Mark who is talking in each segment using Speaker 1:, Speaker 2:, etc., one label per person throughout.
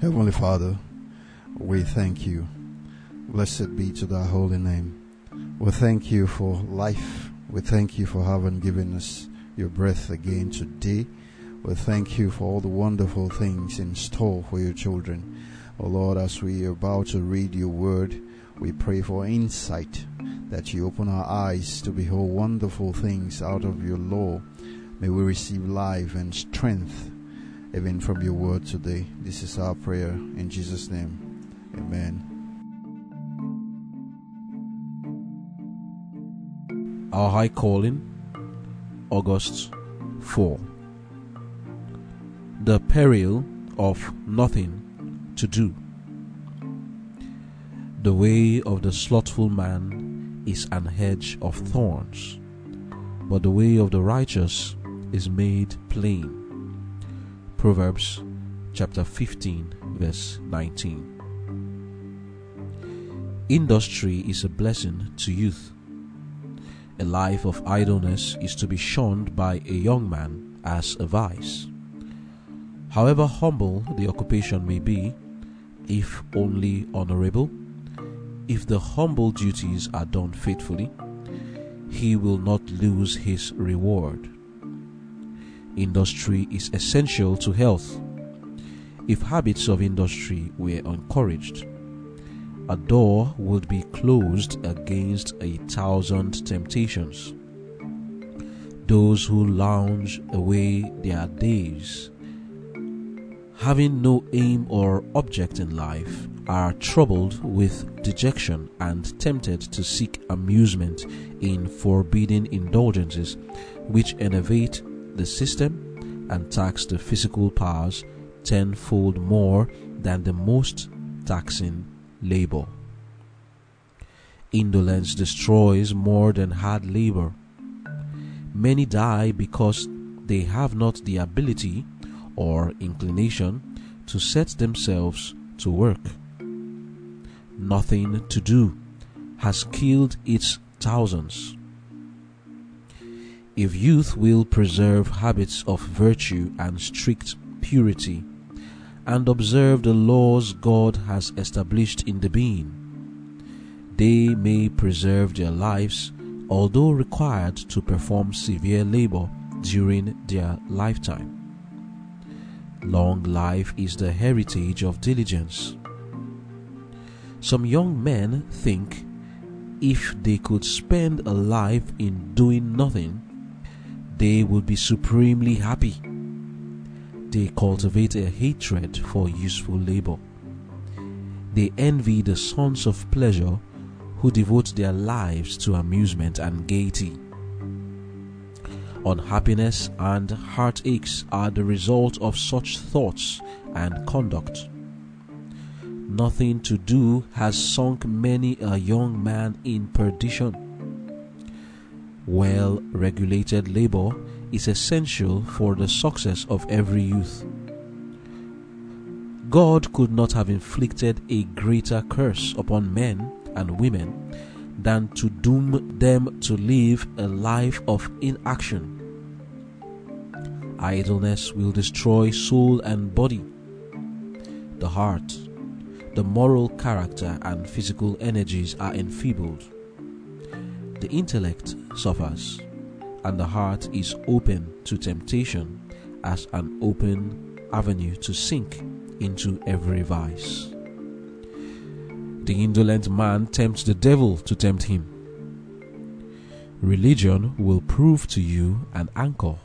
Speaker 1: Heavenly Father, we thank you. Blessed be to thy holy name. We thank you for life. We thank you for having given us your breath again today. We thank you for all the wonderful things in store for your children. Oh Lord, as we are about to read your word, we pray for insight that you open our eyes to behold wonderful things out of your law. May we receive life and strength even from your word today. This is our prayer in Jesus' name. Amen.
Speaker 2: Our High Calling, August 4. The Peril of Nothing to Do. The way of the slothful man is an hedge of thorns, but the way of the righteous is made plain. Proverbs chapter 15, verse 19. Industry is a blessing to youth. A life of idleness is to be shunned by a young man as a vice. However humble the occupation may be, if only honorable, if the humble duties are done faithfully, he will not lose his reward. Industry is essential to health. If habits of industry were encouraged, a door would be closed against a thousand temptations. Those who lounge away their days, having no aim or object in life, are troubled with dejection and tempted to seek amusement in forbidden indulgences which enervate the system and tax the physical powers tenfold more than the most taxing labor. Indolence destroys more than hard labor. Many die because they have not the ability or inclination to set themselves to work. Nothing to do has killed its thousands. If youth will preserve habits of virtue and strict purity, and observe the laws God has established in the being, they may preserve their lives, although required to perform severe labor during their lifetime. Long life is the heritage of diligence. Some young men think if they could spend a life in doing nothing, they would be supremely happy. They cultivate a hatred for useful labor. They envy the sons of pleasure who devote their lives to amusement and gaiety. Unhappiness and heartaches are the result of such thoughts and conduct. Nothing to do has sunk many a young man in perdition. Well regulated labor is essential for the success of every youth. God could not have inflicted a greater curse upon men and women than to doom them to live a life of inaction. Idleness will destroy soul and body. The heart, the moral character, and physical energies are enfeebled the intellect suffers, and the heart is open to temptation as an open avenue to sink into every vice. The indolent man tempts the devil to tempt him. Religion will prove to you an anchor.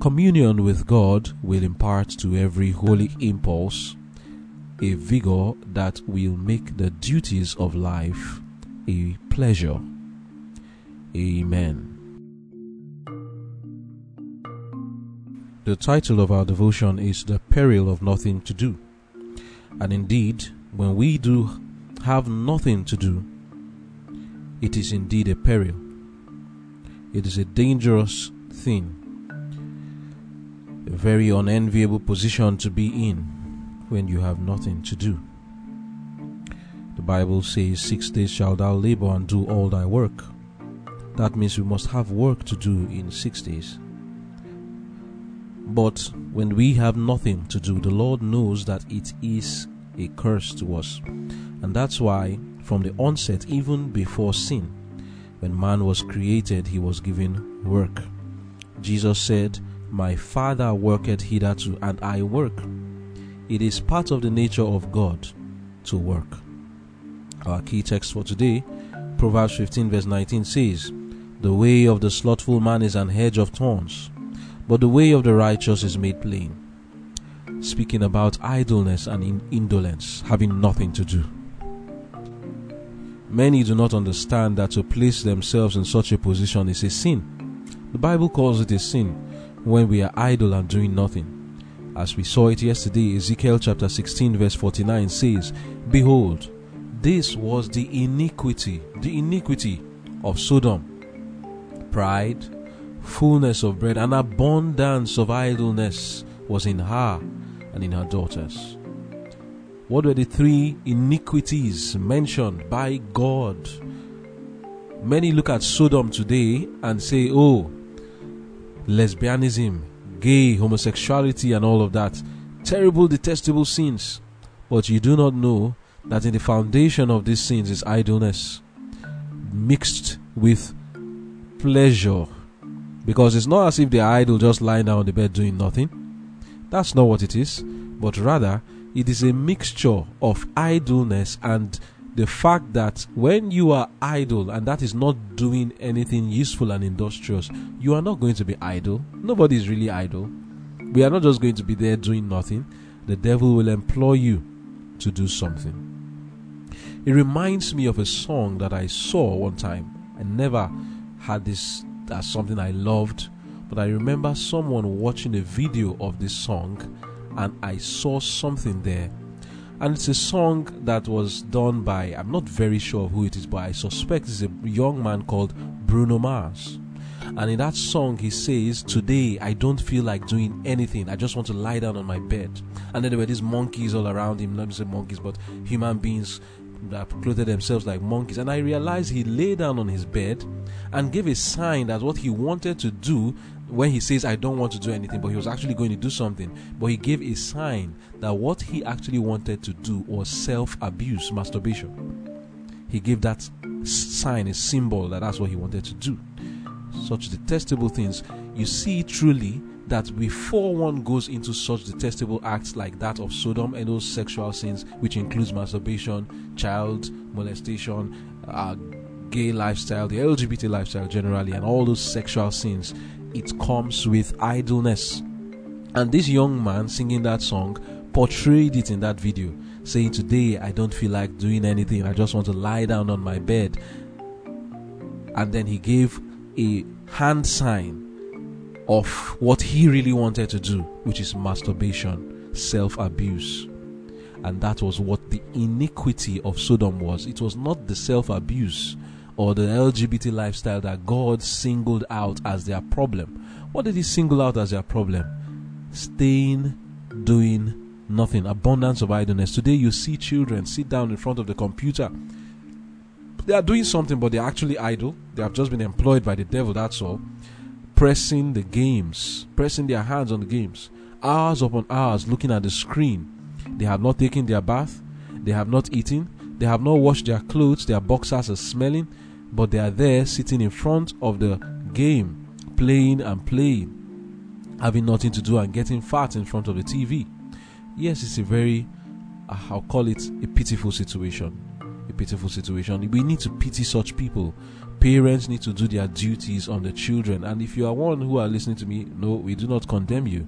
Speaker 2: Communion with God will impart to every holy impulse a vigor that will make the duties of life a pleasure. Amen. The title of our devotion is The Peril of Nothing to Do. And indeed, when we do have nothing to do, it is indeed a peril. It is a dangerous thing, a very unenviable position to be in when you have nothing to do. The Bible says, Six days shalt thou labor and do all thy work. That means we must have work to do in six days. But when we have nothing to do, the Lord knows that it is a curse to us. And that's why, from the onset, even before sin, when man was created, he was given work. Jesus said, My Father worketh hitherto, and I work. It is part of the nature of God to work. Our key text for today, Proverbs 15, verse 19 says, The way of the slothful man is an hedge of thorns, but the way of the righteous is made plain. Speaking about idleness and indolence, having nothing to do. Many do not understand that to place themselves in such a position is a sin. The Bible calls it a sin when we are idle and doing nothing. As we saw it yesterday, Ezekiel chapter 16, verse 49 says, Behold, this was the iniquity, the iniquity of Sodom pride, fullness of bread, and abundance of idleness was in her and in her daughters. What were the three iniquities mentioned by God? Many look at Sodom today and say, oh, lesbianism, gay, homosexuality, and all of that. Terrible, detestable sins. But you do not know that in the foundation of these sins is idleness mixed with pleasure. Because it's not as if they're idle just lying down on the bed doing nothing. That's not what it is. But rather, it is a mixture of idleness and the fact that when you are idle and that is not doing anything useful and industrious, you are not going to be idle. Nobody is really idle. We are not just going to be there doing nothing. The devil will employ you to do something. It reminds me of a song that I saw one time. I never had this as something I loved, but I remember someone watching a video of this song and I saw something there. And it's a song that was done by, I'm not very sure who it is, but I suspect it's a young man called Bruno Mars. And in that song, he says, Today I don't feel like doing anything. I just want to lie down on my bed. And then there were these monkeys all around him. Not just monkeys, but human beings that clothed themselves like monkeys. And I realized he lay down on his bed and gave a sign that what he wanted to do when he says, I don't want to do anything, but he was actually going to do something. But he gave a sign that what he actually wanted to do was self abuse, masturbation. He gave that sign, a symbol that that's what he wanted to do. Such detestable things. You see truly that before one goes into such detestable acts like that of Sodom and those sexual sins, which includes masturbation, child molestation, uh, gay lifestyle, the LGBT lifestyle generally, and all those sexual sins, it comes with idleness. And this young man singing that song portrayed it in that video, saying, Today I don't feel like doing anything, I just want to lie down on my bed. And then he gave a hand sign of what he really wanted to do, which is masturbation, self abuse. And that was what the iniquity of Sodom was. It was not the self abuse or the LGBT lifestyle that God singled out as their problem. What did He single out as their problem? Staying, doing nothing, abundance of idleness. Today, you see children sit down in front of the computer. They are doing something, but they're actually idle. They have just been employed by the devil, that's all. Pressing the games, pressing their hands on the games, hours upon hours looking at the screen. They have not taken their bath, they have not eaten, they have not washed their clothes, their boxers are smelling, but they are there sitting in front of the game, playing and playing, having nothing to do and getting fat in front of the TV. Yes, it's a very, uh, I'll call it a pitiful situation. A pitiful situation. We need to pity such people. Parents need to do their duties on the children. And if you are one who are listening to me, no, we do not condemn you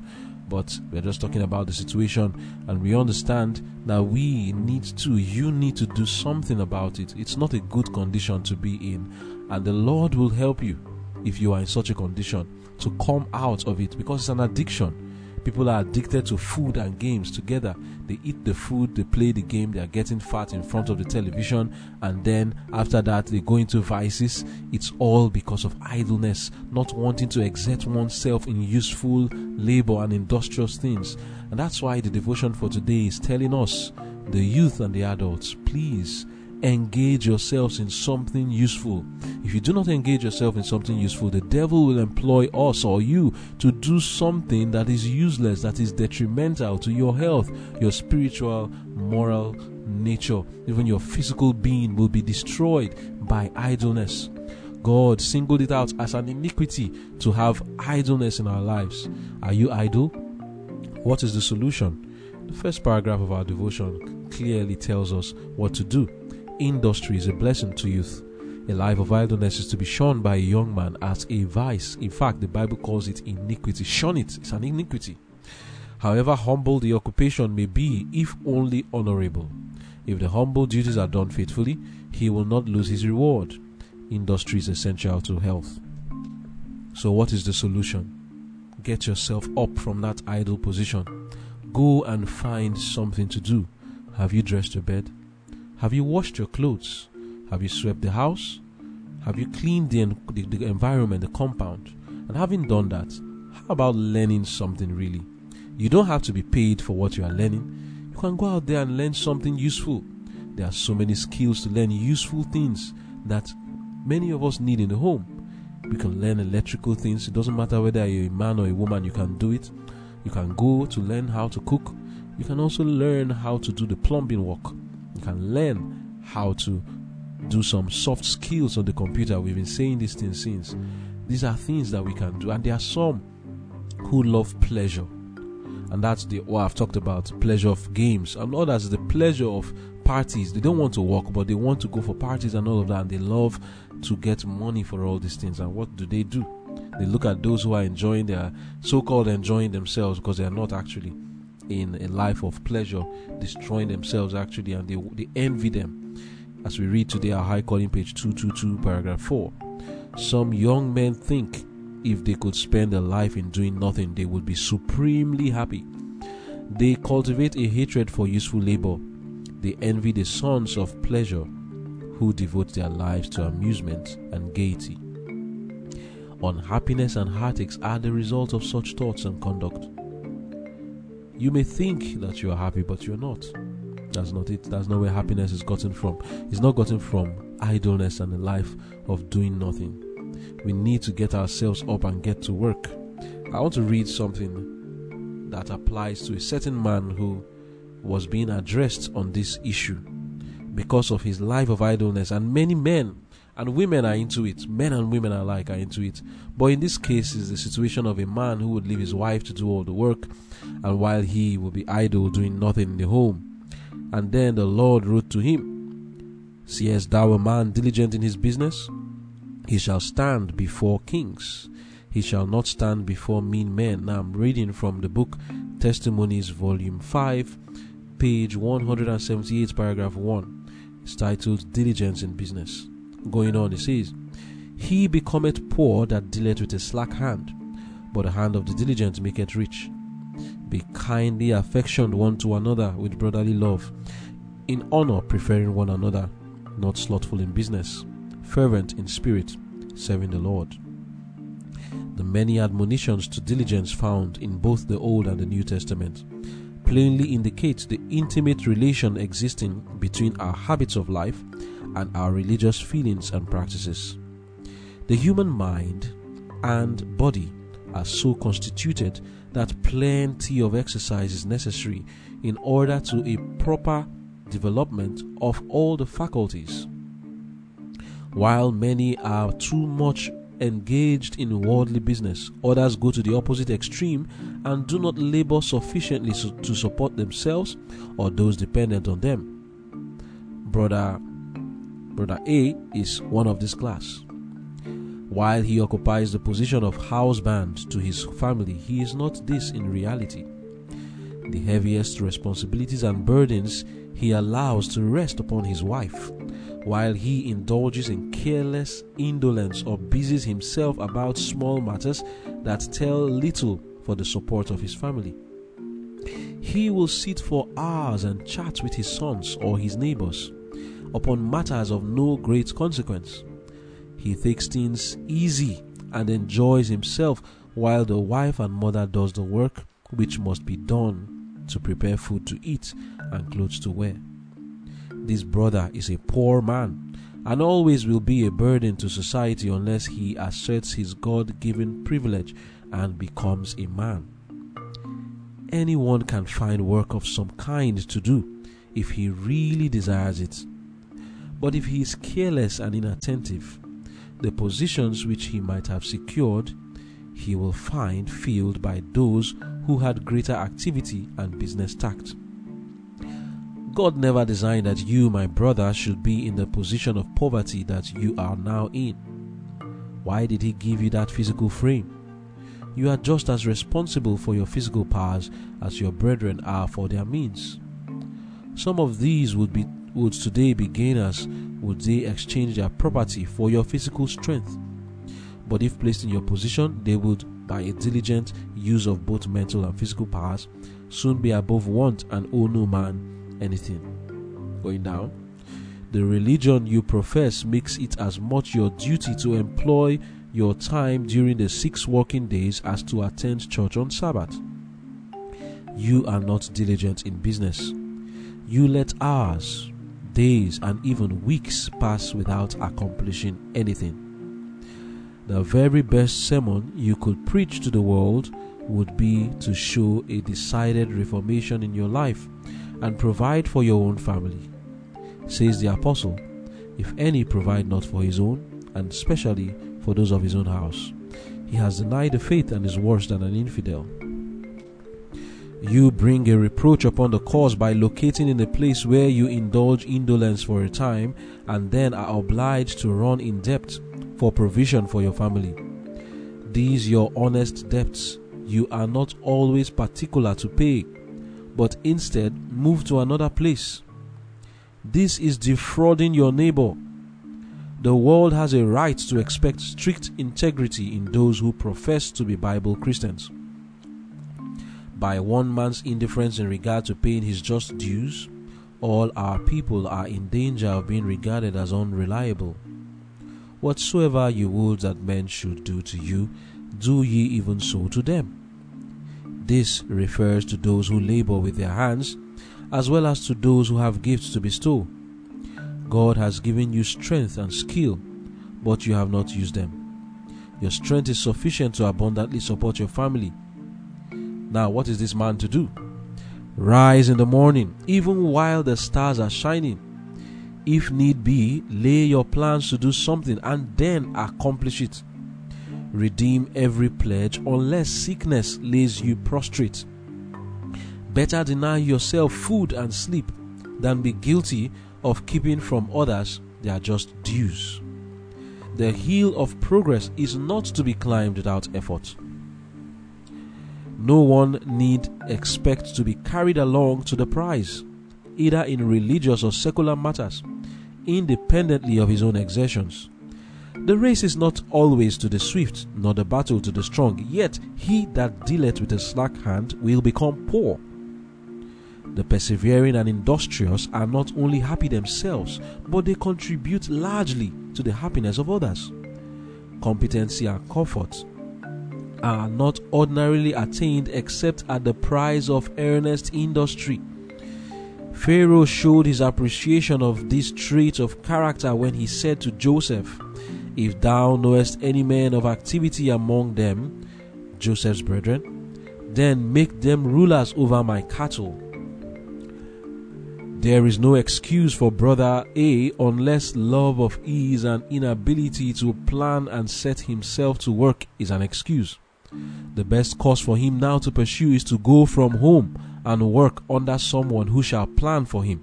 Speaker 2: but we're just talking about the situation and we understand that we need to you need to do something about it it's not a good condition to be in and the lord will help you if you are in such a condition to come out of it because it's an addiction People are addicted to food and games together. They eat the food, they play the game, they are getting fat in front of the television, and then after that, they go into vices. It's all because of idleness, not wanting to exert oneself in useful labor and industrious things. And that's why the devotion for today is telling us, the youth and the adults, please engage yourselves in something useful. If you do not engage yourself in something useful, the devil will employ us or you to do something that is useless, that is detrimental to your health, your spiritual, moral nature. Even your physical being will be destroyed by idleness. God singled it out as an iniquity to have idleness in our lives. Are you idle? What is the solution? The first paragraph of our devotion clearly tells us what to do. Industry is a blessing to youth. A life of idleness is to be shunned by a young man as a vice. In fact, the Bible calls it iniquity. Shun it, it's an iniquity. However humble the occupation may be, if only honorable. If the humble duties are done faithfully, he will not lose his reward. Industry is essential to health. So, what is the solution? Get yourself up from that idle position. Go and find something to do. Have you dressed your bed? Have you washed your clothes? Have you swept the house? Have you cleaned the, the, the environment, the compound? And having done that, how about learning something really? You don't have to be paid for what you are learning. You can go out there and learn something useful. There are so many skills to learn useful things that many of us need in the home. We can learn electrical things. It doesn't matter whether you're a man or a woman, you can do it. You can go to learn how to cook. You can also learn how to do the plumbing work. Can learn how to do some soft skills on the computer. We've been saying these things since. These are things that we can do, and there are some who love pleasure, and that's the what I've talked about pleasure of games, and others the pleasure of parties. They don't want to work, but they want to go for parties and all of that, and they love to get money for all these things. And what do they do? They look at those who are enjoying their so called enjoying themselves because they are not actually in a life of pleasure, destroying themselves actually, and they, they envy them. As we read today, our high calling page 222, paragraph 4. Some young men think if they could spend their life in doing nothing, they would be supremely happy. They cultivate a hatred for useful labor. They envy the sons of pleasure who devote their lives to amusement and gaiety. Unhappiness and heartaches are the result of such thoughts and conduct. You may think that you are happy, but you're not. That's not it. That's not where happiness is gotten from. It's not gotten from idleness and a life of doing nothing. We need to get ourselves up and get to work. I want to read something that applies to a certain man who was being addressed on this issue because of his life of idleness, and many men and women are into it. Men and women alike are into it. But in this case, is the situation of a man who would leave his wife to do all the work, and while he would be idle doing nothing in the home. And then the Lord wrote to him, Seest thou a man diligent in his business? He shall stand before kings. He shall not stand before mean men. Now I'm reading from the book Testimonies, Volume 5, page 178, paragraph 1. It's titled Diligence in Business. Going on, it says, He becometh poor that dealeth with a slack hand, but the hand of the diligent maketh rich. Be kindly affectioned one to another with brotherly love, in honor preferring one another, not slothful in business, fervent in spirit, serving the Lord. The many admonitions to diligence found in both the Old and the New Testament plainly indicate the intimate relation existing between our habits of life and our religious feelings and practices. The human mind and body are so constituted that plenty of exercise is necessary in order to a proper development of all the faculties. While many are too much engaged in worldly business, others go to the opposite extreme and do not labor sufficiently to support themselves or those dependent on them. Brother Brother A is one of this class. While he occupies the position of houseband to his family, he is not this in reality. The heaviest responsibilities and burdens he allows to rest upon his wife, while he indulges in careless indolence or busies himself about small matters that tell little for the support of his family. He will sit for hours and chat with his sons or his neighbors upon matters of no great consequence. He takes things easy and enjoys himself while the wife and mother does the work which must be done to prepare food to eat and clothes to wear. this brother is a poor man and always will be a burden to society unless he asserts his God given privilege and becomes a man. Anyone can find work of some kind to do if he really desires it. But if he is careless and inattentive, the positions which he might have secured he will find filled by those who had greater activity and business tact. God never designed that you, my brother, should be in the position of poverty that you are now in. Why did He give you that physical frame? You are just as responsible for your physical powers as your brethren are for their means. Some of these would be would today be gainers would they exchange their property for your physical strength. But if placed in your position, they would, by a diligent use of both mental and physical powers, soon be above want and owe no man anything. Going down. The religion you profess makes it as much your duty to employ your time during the six working days as to attend church on Sabbath. You are not diligent in business. You let hours, days, and even weeks pass without accomplishing anything. The very best sermon you could preach to the world would be to show a decided reformation in your life and provide for your own family. Says the apostle, If any provide not for his own, and especially for those of his own house, he has denied the faith and is worse than an infidel. You bring a reproach upon the cause by locating in a place where you indulge indolence for a time and then are obliged to run in debt for provision for your family. These your honest debts you are not always particular to pay, but instead move to another place. This is defrauding your neighbor. The world has a right to expect strict integrity in those who profess to be Bible Christians by one man's indifference in regard to paying his just dues, all our people are in danger of being regarded as unreliable. Whatsoever you would that men should do to you, do ye even so to them. This refers to those who labor with their hands, as well as to those who have gifts to bestow. God has given you strength and skill, but you have not used them. Your strength is sufficient to abundantly support your family now, what is this man to do? Rise in the morning, even while the stars are shining. If need be, lay your plans to do something and then accomplish it. Redeem every pledge unless sickness lays you prostrate. Better deny yourself food and sleep than be guilty of keeping from others their just dues. The hill of progress is not to be climbed without effort. No one need expect to be carried along to the prize, either in religious or secular matters, independently of his own exertions. The race is not always to the swift, nor the battle to the strong, yet he that dealeth with a slack hand will become poor. The persevering and industrious are not only happy themselves, but they contribute largely to the happiness of others. Competency and comfort are not ordinarily attained except at the price of earnest industry. Pharaoh showed his appreciation of this trait of character when he said to Joseph, If thou knowest any man of activity among them, Joseph's brethren, then make them rulers over my cattle. There is no excuse for brother A unless love of ease and inability to plan and set himself to work is an excuse. The best course for him now to pursue is to go from home and work under someone who shall plan for him.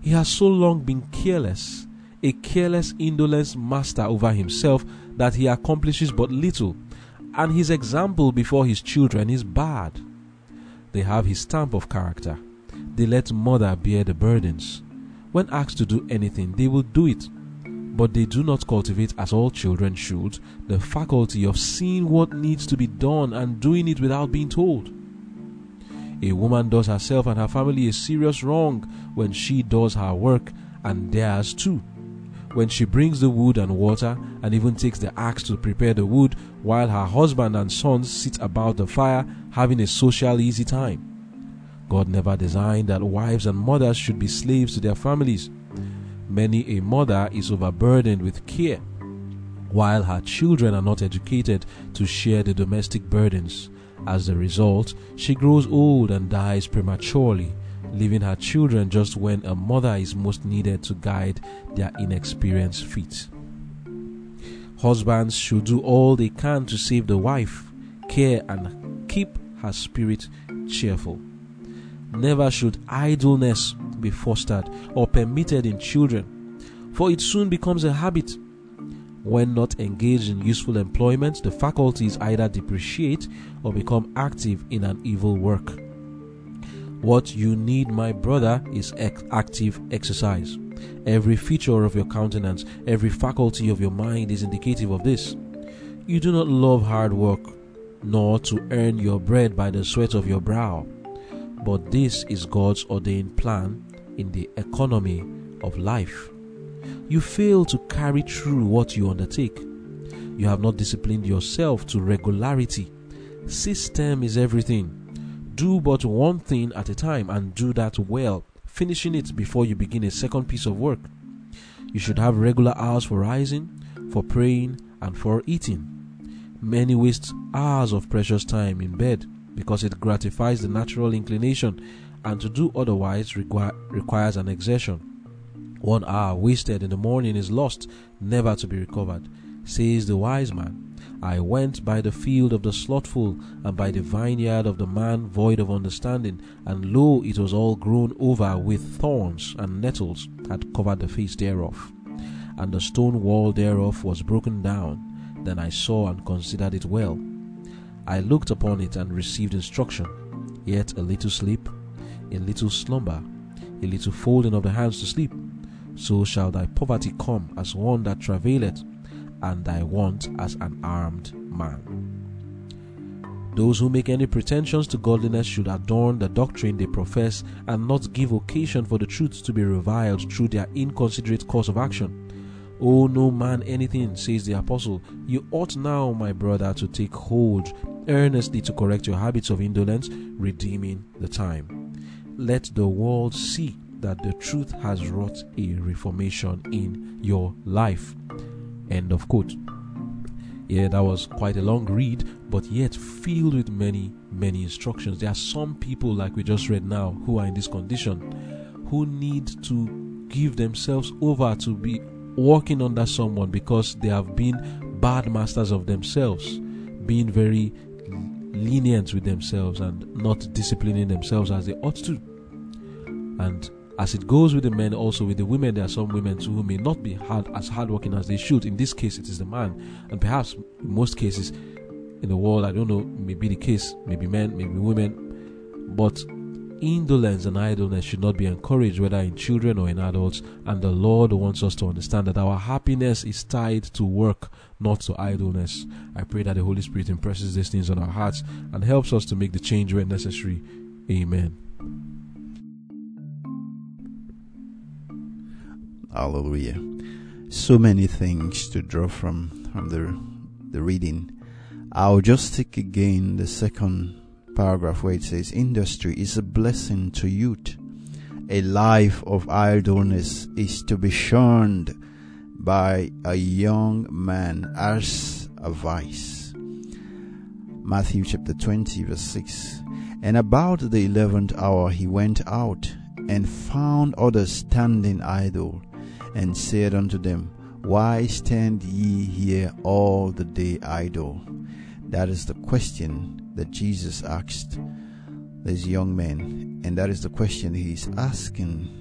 Speaker 2: He has so long been careless, a careless, indolent master over himself that he accomplishes but little, and his example before his children is bad. They have his stamp of character. They let mother bear the burdens. When asked to do anything, they will do it but they do not cultivate, as all children should, the faculty of seeing what needs to be done and doing it without being told. A woman does herself and her family a serious wrong when she does her work and theirs too. When she brings the wood and water and even takes the axe to prepare the wood while her husband and sons sit about the fire having a social easy time. God never designed that wives and mothers should be slaves to their families. Many a mother is overburdened with care, while her children are not educated to share the domestic burdens. As a result, she grows old and dies prematurely, leaving her children just when a mother is most needed to guide their inexperienced feet. Husbands should do all they can to save the wife, care, and keep her spirit cheerful. Never should idleness be fostered or permitted in children, for it soon becomes a habit. When not engaged in useful employment, the faculties either depreciate or become active in an evil work. What you need, my brother, is active exercise. Every feature of your countenance, every faculty of your mind is indicative of this. You do not love hard work, nor to earn your bread by the sweat of your brow. But this is God's ordained plan in the economy of life. You fail to carry through what you undertake. You have not disciplined yourself to regularity. System is everything. Do but one thing at a time and do that well finishing it before you begin a second piece of work. You should have regular hours for rising, for praying, and for eating. Many waste hours of precious time in bed because it gratifies the natural inclination, and to do otherwise require, requires an exertion. One hour wasted in the morning is lost, never to be recovered, says the wise man. I went by the field of the slothful, and by the vineyard of the man void of understanding, and lo, it was all grown over with thorns, and nettles had covered the face thereof. And the stone wall thereof was broken down. Then I saw and considered it well. I looked upon it and received instruction. Yet a little sleep, a little slumber, a little folding of the hands to sleep. So shall thy poverty come as one that travaileth and thy want as an armed man. Those who make any pretensions to godliness should adorn the doctrine they profess and not give occasion for the truth to be reviled through their inconsiderate course of action. Owe no man anything, says the apostle. You ought now, my brother, to take hold earnestly to correct your habits of indolence, redeeming the time. Let the world see that the truth has wrought a reformation in your life. End of quote. Yeah, that was quite a long read, but yet filled with many, many instructions. There are some people, like we just read now, who are in this condition, who need to give themselves over to be working under someone because they have been bad masters of themselves, being very lenient with themselves and not disciplining themselves as they ought to. And as it goes with the men, also with the women, there are some women too who may not be hard as hardworking as they should. In this case, it is the man, and perhaps in most cases in the world, I don't know, maybe the case, maybe men, maybe women, but indolence and idleness should not be encouraged, whether in children or in adults. And the Lord wants us to understand that our happiness is tied to work, not to idleness. I pray that the Holy Spirit impresses these things on our hearts and helps us to make the change where necessary. Amen.
Speaker 1: Hallelujah. So many things to draw from from the the reading. I'll just take again the second paragraph where it says industry is a blessing to youth. A life of idleness is to be shunned by a young man as a vice. Matthew chapter 20 verse 6. And about the eleventh hour he went out and found others standing idle and said unto them, Why stand ye here all the day idle? That is the question that Jesus asked these young men, and that is the question he's asking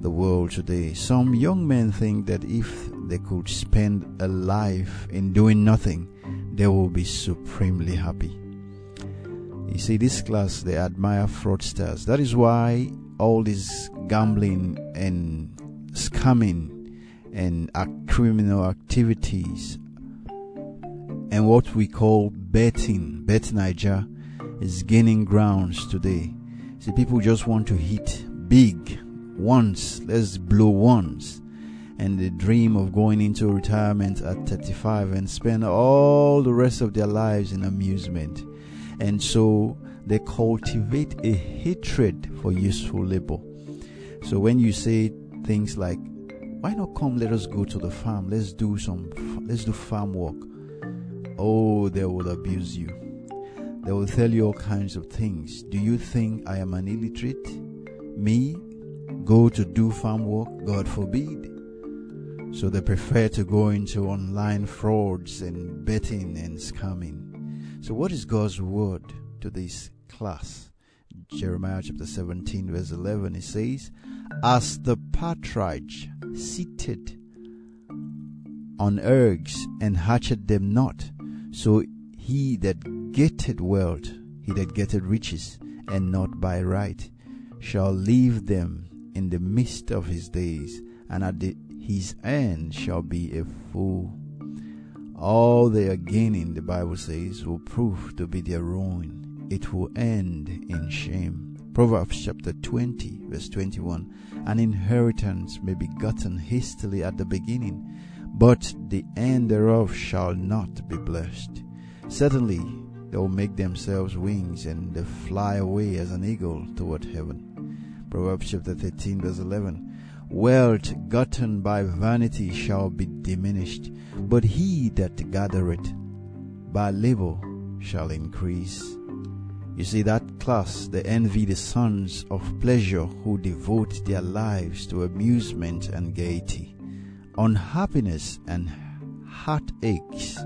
Speaker 1: the world today. Some young men think that if they could spend a life in doing nothing, they will be supremely happy. You see, this class, they admire fraudsters. That is why all this gambling and scamming and criminal activities and what we call betting, BetNaija, is gaining grounds today. See, people just want to hit big once, let's blow once, and the dream of going into retirement at 35 and spend all the rest of their lives in amusement. And so they cultivate a hatred for useful labor. So when you say things like, why not come let us go to the farm let's do some let's do farm work. Oh they will abuse you. They will tell you all kinds of things. Do you think i am an illiterate? Me? Go to do farm work? God forbid. So they prefer to go into online frauds and betting and scamming. So what is god's word to this class? Jeremiah chapter 17 verse 11 it says as the partridge seated on eggs and hatched them not. So he that getteth wealth, he that getteth riches, and not by right, shall leave them in the midst of his days, and at the, his end shall be a fool. All they are gaining, the Bible says, will prove to be their ruin. It will end in shame. Proverbs chapter 20, verse 21 An inheritance may be gotten hastily at the beginning, but the end thereof shall not be blessed. Certainly, they will make themselves wings and they fly away as an eagle toward heaven. Proverbs chapter 13, verse 11 Wealth gotten by vanity shall be diminished, but he that gathereth by labor shall increase. You see, that class, they envy the sons of pleasure who devote their lives to amusement and gaiety. Unhappiness and heartaches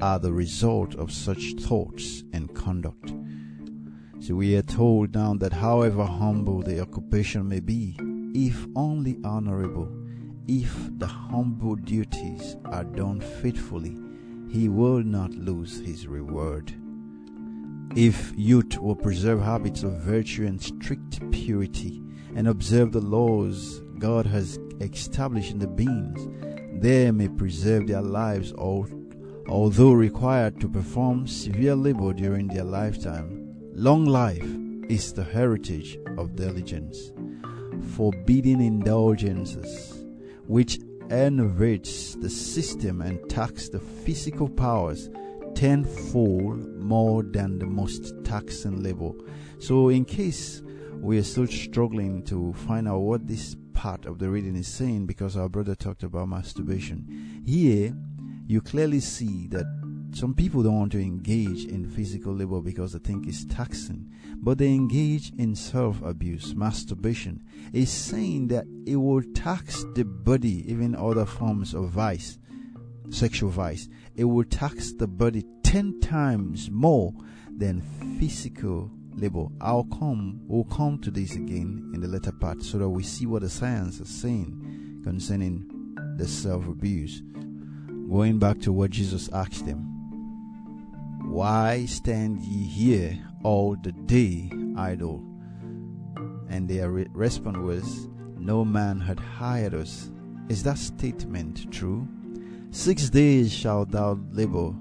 Speaker 1: are the result of such thoughts and conduct. So we are told now that however humble the occupation may be, if only honorable, if the humble duties are done faithfully, he will not lose his reward. If youth will preserve habits of virtue and strict purity and observe the laws God has established in the beings, they may preserve their lives although required to perform severe labor during their lifetime. Long life is the heritage of diligence. Forbidding indulgences, which enervates the system and tax the physical powers tenfold more than the most taxing labor. So, in case we are still struggling to find out what this part of the reading is saying, because our brother talked about masturbation, here you clearly see that some people don't want to engage in physical labor because they think it's taxing, but they engage in self abuse. Masturbation is saying that it will tax the body, even other forms of vice, sexual vice. It will tax the body 10 times more than physical labor. I'll come, we'll come to this again in the later part so that we see what the science is saying concerning the self abuse. Going back to what Jesus asked them Why stand ye here all the day idle? And their re- response was, No man had hired us. Is that statement true? Six days shalt thou labor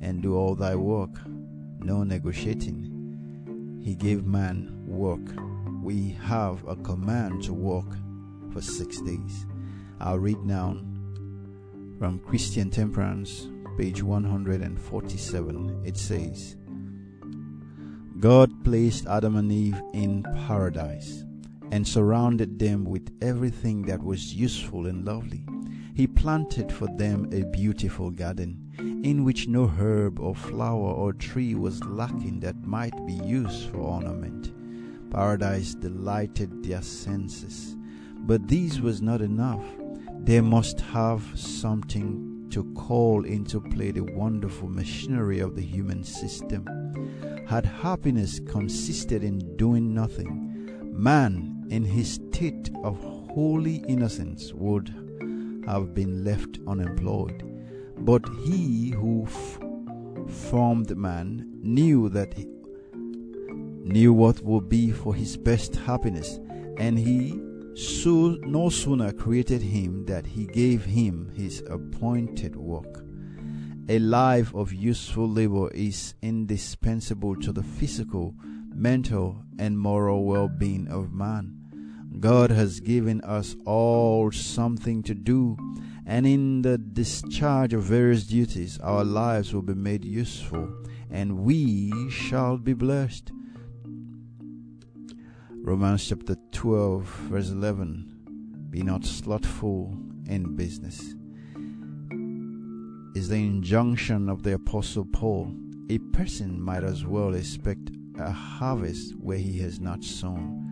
Speaker 1: and do all thy work. No negotiating. He gave man work. We have a command to work for six days. I'll read now from Christian Temperance, page 147. It says, God placed Adam and Eve in paradise and surrounded them with everything that was useful and lovely. He planted for them a beautiful garden in which no herb or flower or tree was lacking that might be used for ornament. Paradise delighted their senses. But this was not enough. They must have something to call into play the wonderful machinery of the human system. Had happiness consisted in doing nothing, man, in his state of holy innocence, would have been left unemployed. But he who f- formed man knew that he knew what would be for his best happiness, and he so no sooner created him that he gave him his appointed work. A life of useful labor is indispensable to the physical, mental, and moral well being of man. God has given us all something to do, and in the discharge of various duties, our lives will be made useful, and we shall be blessed. Romans chapter 12, verse 11 Be not slothful in business. Is the injunction of the Apostle Paul. A person might as well expect a harvest where he has not sown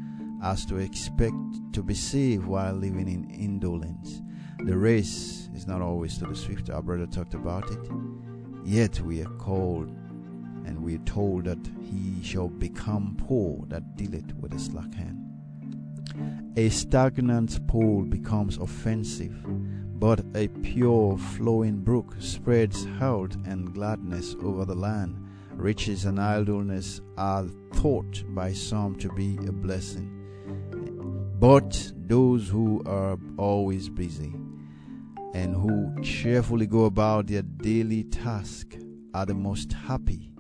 Speaker 1: as to expect to be saved while living in indolence. The race is not always to the swift. Our brother talked about it. Yet we are called and we are told that he shall become poor that dealeth with a slack hand. A stagnant pool becomes offensive, but a pure flowing brook spreads health and gladness over the land. Riches and idleness are thought by some to be a blessing. But those who are always busy and who cheerfully go about their daily task are the most happy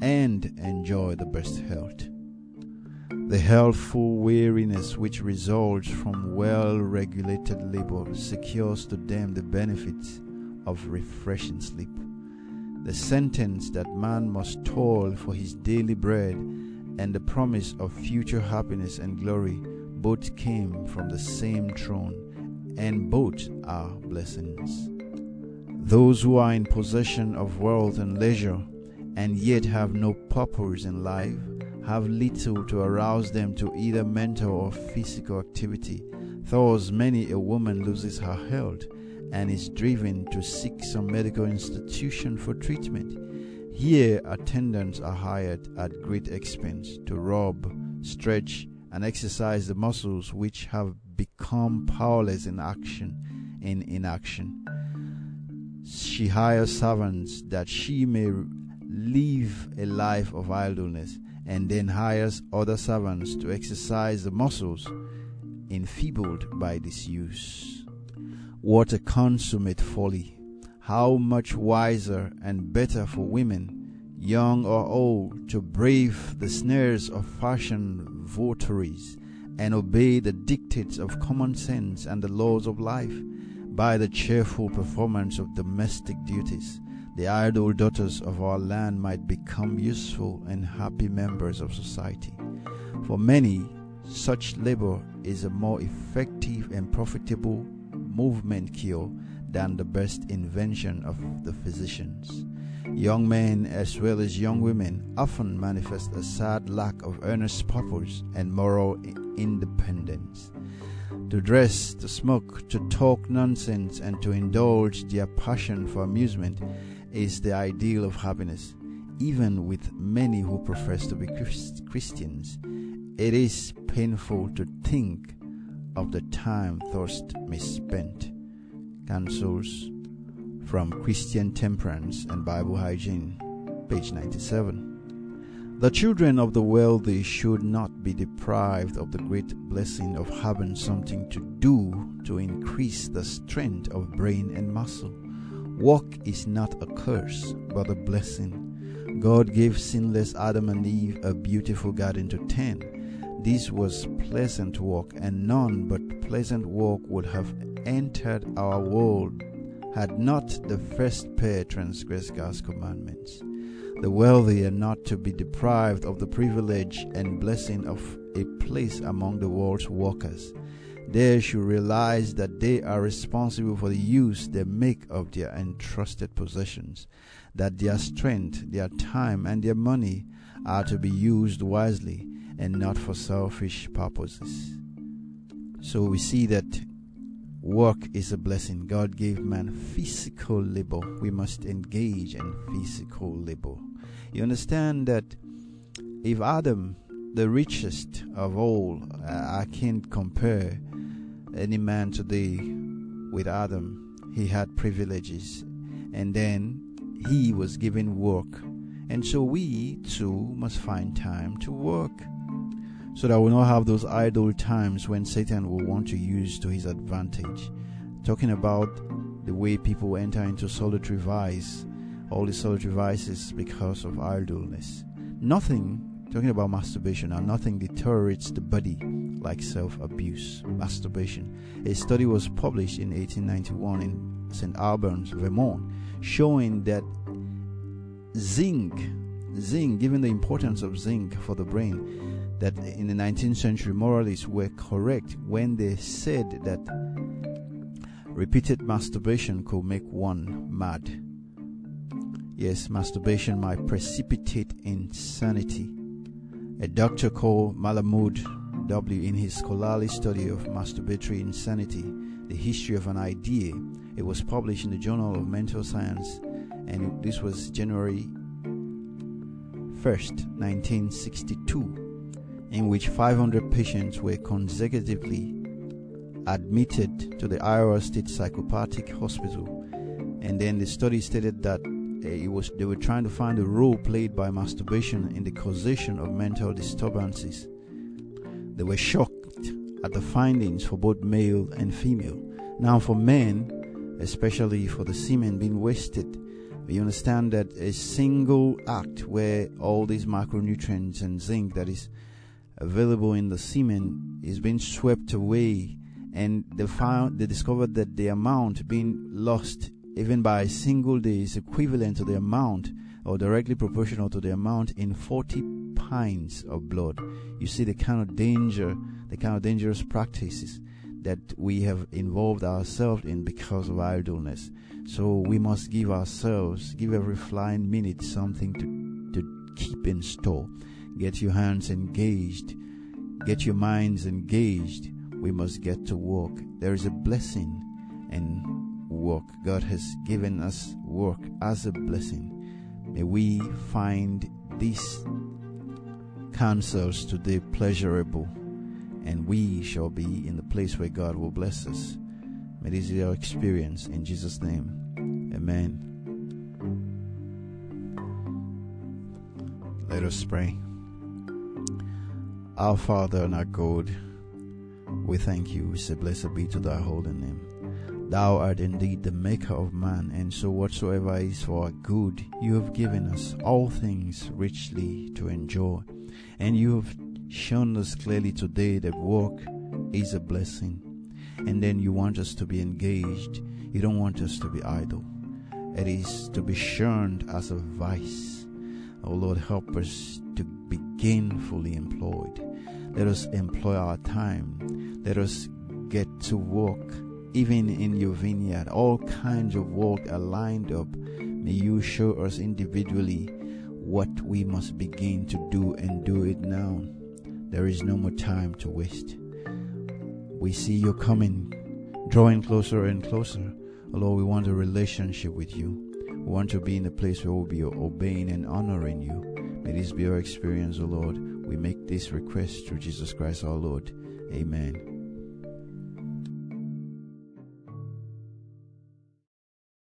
Speaker 1: and enjoy the best health. The healthful weariness which results from well regulated labor secures to them the benefits of refreshing sleep. The sentence that man must toil for his daily bread and the promise of future happiness and glory both came from the same throne, and both are blessings. Those who are in possession of wealth and leisure and yet have no purpose in life have little to arouse them to either mental or physical activity. Thus, many a woman loses her health and is driven to seek some medical institution for treatment. Here, attendants are hired at great expense to rub, stretch, and exercise the muscles which have become powerless in action in inaction. She hires servants that she may live a life of idleness and then hires other servants to exercise the muscles enfeebled by disuse. What a consummate folly! How much wiser and better for women, young or old, to brave the snares of fashion votaries and obey the dictates of common sense and the laws of life by the cheerful performance of domestic duties the idle daughters of our land might become useful and happy members of society. For many, such labor is a more effective and profitable movement cure than the best invention of the physicians. Young men as well as young women often manifest a sad lack of earnest purpose and moral independence. To dress, to smoke, to talk nonsense, and to indulge their passion for amusement is the ideal of happiness, even with many who profess to be Christians. It is painful to think of the time thus misspent. Counsels from Christian Temperance and Bible Hygiene, page 97. The children of the wealthy should not be deprived of the great blessing of having something to do to increase the strength of brain and muscle. Work is not a curse, but a blessing. God gave sinless Adam and Eve a beautiful garden to tend. This was pleasant work, and none but pleasant work would have entered our world had not the first pair transgressed God's commandments. The wealthy are not to be deprived of the privilege and blessing of a place among the world's workers they should realize that they are responsible for the use they make of their entrusted possessions, that their strength, their time, and their money are to be used wisely and not for selfish purposes. So we see that work is a blessing. God gave man physical labor. We must engage in physical labor. You understand that if Adam, the richest of all, uh, I can't compare any man today with Adam, he had privileges, and then he was given work. And so we too must find time to work so that we not have those idle times when Satan will want to use to his advantage. Talking about the way people enter into solitary vice, all the solitary vices because of idleness. Nothing talking about masturbation and nothing deteriorates the body like self abuse, masturbation. A study was published in 1891 in St. Albans, Vermont, showing that zinc, zinc, given the importance of zinc for the brain, that in the 19th century moralists were correct when they said that repeated masturbation could make one mad. Yes, masturbation might precipitate insanity. A doctor called Malamud W. in his scholarly study of masturbatory insanity, the history of an idea, it was published in the Journal of Mental Science, and this was January 1st, 1962, in which 500 patients were consecutively admitted to the Iowa State Psychopathic Hospital. And then the study stated that uh, it was they were trying to find the role played by masturbation in the causation of mental disturbances. They were shocked at the findings for both male and female. Now, for men, especially for the semen being wasted, we understand that a single act where all these macronutrients and zinc that is available in the semen is being swept away, and they found they discovered that the amount being lost even by a single day is equivalent to the amount or directly proportional to the amount in 40 pints of blood. You see the kind of danger, the kind of dangerous practices that we have involved ourselves in because of idleness. So we must give ourselves, give every flying minute something to, to keep in store. Get your hands engaged. Get your minds engaged. We must get to work. There is a blessing in work. God has given us work as a blessing. May we find these counsels today pleasurable, and we shall be in the place where God will bless us. May this be our experience in Jesus' name. Amen. Let us pray. Our Father and our God, we thank you. We say, Blessed be to thy holy name. Thou art indeed the maker of man, and so whatsoever is for our good, you have given us all things richly to enjoy. And you have shown us clearly today that work is a blessing. And then you want us to be engaged. You don't want us to be idle. It is to be shunned as a vice. Oh Lord, help us to be gainfully employed. Let us employ our time. Let us get to work even in your vineyard, all kinds of work are lined up. May you show us individually what we must begin to do and do it now. There is no more time to waste. We see you coming, drawing closer and closer. Oh Lord, we want a relationship with you. We want to be in a place where we'll be obeying and honoring you. May this be our experience, O Lord. We make this request through Jesus Christ our Lord. Amen.